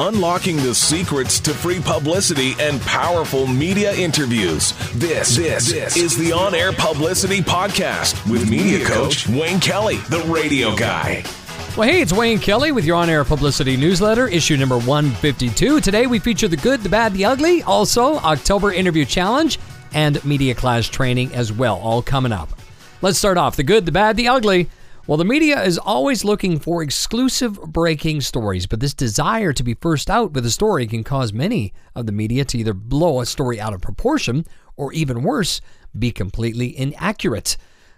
Unlocking the secrets to free publicity and powerful media interviews. This, this, this is the On Air Publicity Podcast with media coach Wayne Kelly, the radio guy. Well, hey, it's Wayne Kelly with your on air publicity newsletter, issue number 152. Today we feature the good, the bad, the ugly, also October interview challenge, and media class training as well, all coming up. Let's start off the good, the bad, the ugly. Well, the media is always looking for exclusive breaking stories, but this desire to be first out with a story can cause many of the media to either blow a story out of proportion or even worse, be completely inaccurate.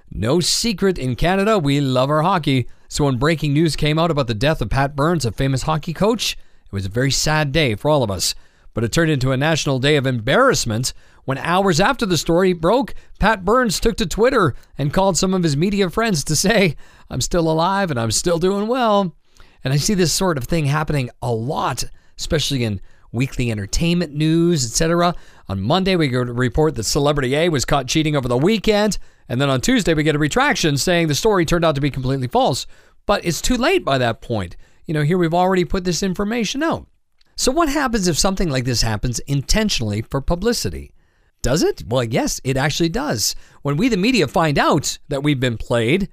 No secret in Canada, we love our hockey. So when breaking news came out about the death of Pat Burns, a famous hockey coach, it was a very sad day for all of us. But it turned into a national day of embarrassment when hours after the story broke, Pat Burns took to Twitter and called some of his media friends to say, I'm still alive and I'm still doing well. And I see this sort of thing happening a lot, especially in weekly entertainment news, etc. On Monday, we get a report that celebrity A was caught cheating over the weekend. And then on Tuesday, we get a retraction saying the story turned out to be completely false. But it's too late by that point. You know, here we've already put this information out. So, what happens if something like this happens intentionally for publicity? Does it? Well, yes, it actually does. When we, the media, find out that we've been played,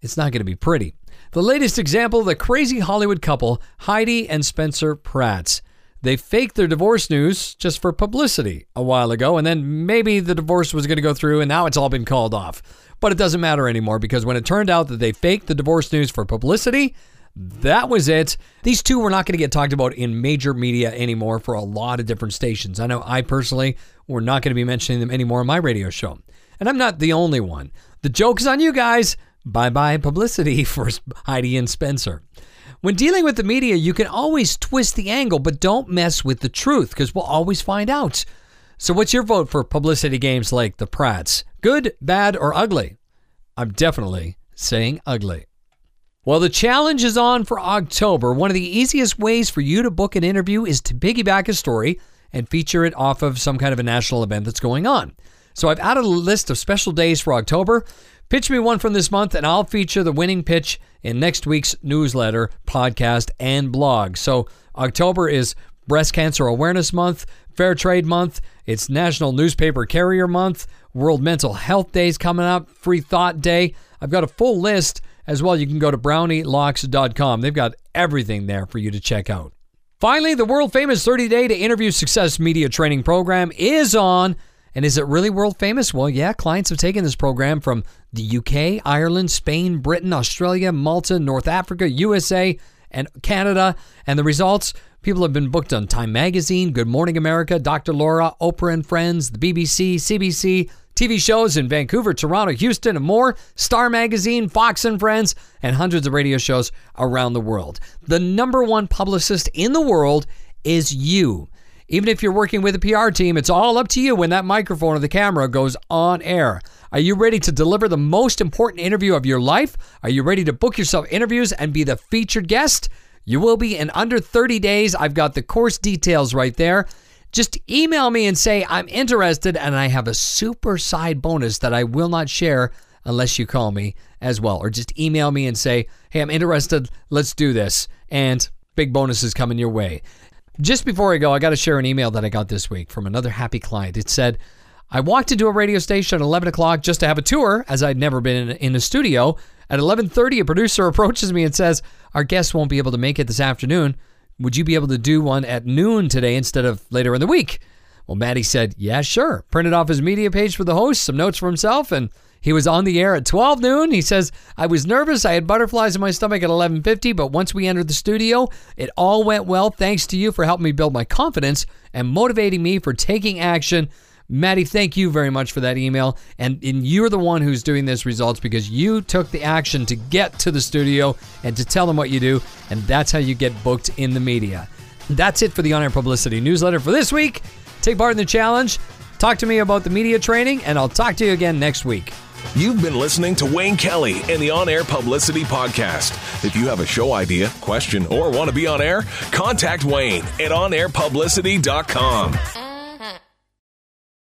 it's not going to be pretty. The latest example the crazy Hollywood couple, Heidi and Spencer Pratt. They faked their divorce news just for publicity a while ago, and then maybe the divorce was going to go through, and now it's all been called off. But it doesn't matter anymore because when it turned out that they faked the divorce news for publicity, that was it. These two were not going to get talked about in major media anymore for a lot of different stations. I know I personally were not going to be mentioning them anymore on my radio show. And I'm not the only one. The joke is on you guys. Bye bye publicity for Heidi and Spencer. When dealing with the media, you can always twist the angle, but don't mess with the truth because we'll always find out. So, what's your vote for publicity games like the Pratts? Good, bad, or ugly? I'm definitely saying ugly. Well, the challenge is on for October. One of the easiest ways for you to book an interview is to piggyback a story and feature it off of some kind of a national event that's going on. So I've added a list of special days for October. Pitch me one from this month, and I'll feature the winning pitch in next week's newsletter, podcast, and blog. So October is Breast Cancer Awareness Month, Fair Trade Month, it's National Newspaper Carrier Month, World Mental Health Days coming up, Free Thought Day. I've got a full list as well. You can go to brownielocks.com. They've got everything there for you to check out. Finally, the world famous 30 day to interview success media training program is on. And is it really world famous? Well, yeah, clients have taken this program from the UK, Ireland, Spain, Britain, Australia, Malta, North Africa, USA, and Canada. And the results people have been booked on Time Magazine, Good Morning America, Dr. Laura, Oprah and Friends, the BBC, CBC, TV shows in Vancouver, Toronto, Houston, and more, Star Magazine, Fox and Friends, and hundreds of radio shows around the world. The number one publicist in the world is you. Even if you're working with a PR team, it's all up to you when that microphone or the camera goes on air. Are you ready to deliver the most important interview of your life? Are you ready to book yourself interviews and be the featured guest? You will be in under 30 days. I've got the course details right there just email me and say, I'm interested and I have a super side bonus that I will not share unless you call me as well. Or just email me and say, hey, I'm interested. Let's do this. And big bonuses coming your way. Just before I go, I got to share an email that I got this week from another happy client. It said, I walked into a radio station at 11 o'clock just to have a tour, as I'd never been in, in a studio. At 11:30, a producer approaches me and says, "Our guest won't be able to make it this afternoon. Would you be able to do one at noon today instead of later in the week? Well, Maddie said, Yeah, sure. Printed off his media page for the host, some notes for himself, and he was on the air at 12 noon. He says, I was nervous. I had butterflies in my stomach at 11:50, but once we entered the studio, it all went well. Thanks to you for helping me build my confidence and motivating me for taking action. Maddie, thank you very much for that email. And, and you're the one who's doing this results because you took the action to get to the studio and to tell them what you do. And that's how you get booked in the media. That's it for the On Air Publicity newsletter for this week. Take part in the challenge. Talk to me about the media training, and I'll talk to you again next week. You've been listening to Wayne Kelly and the On Air Publicity Podcast. If you have a show idea, question, or want to be on air, contact Wayne at onairpublicity.com.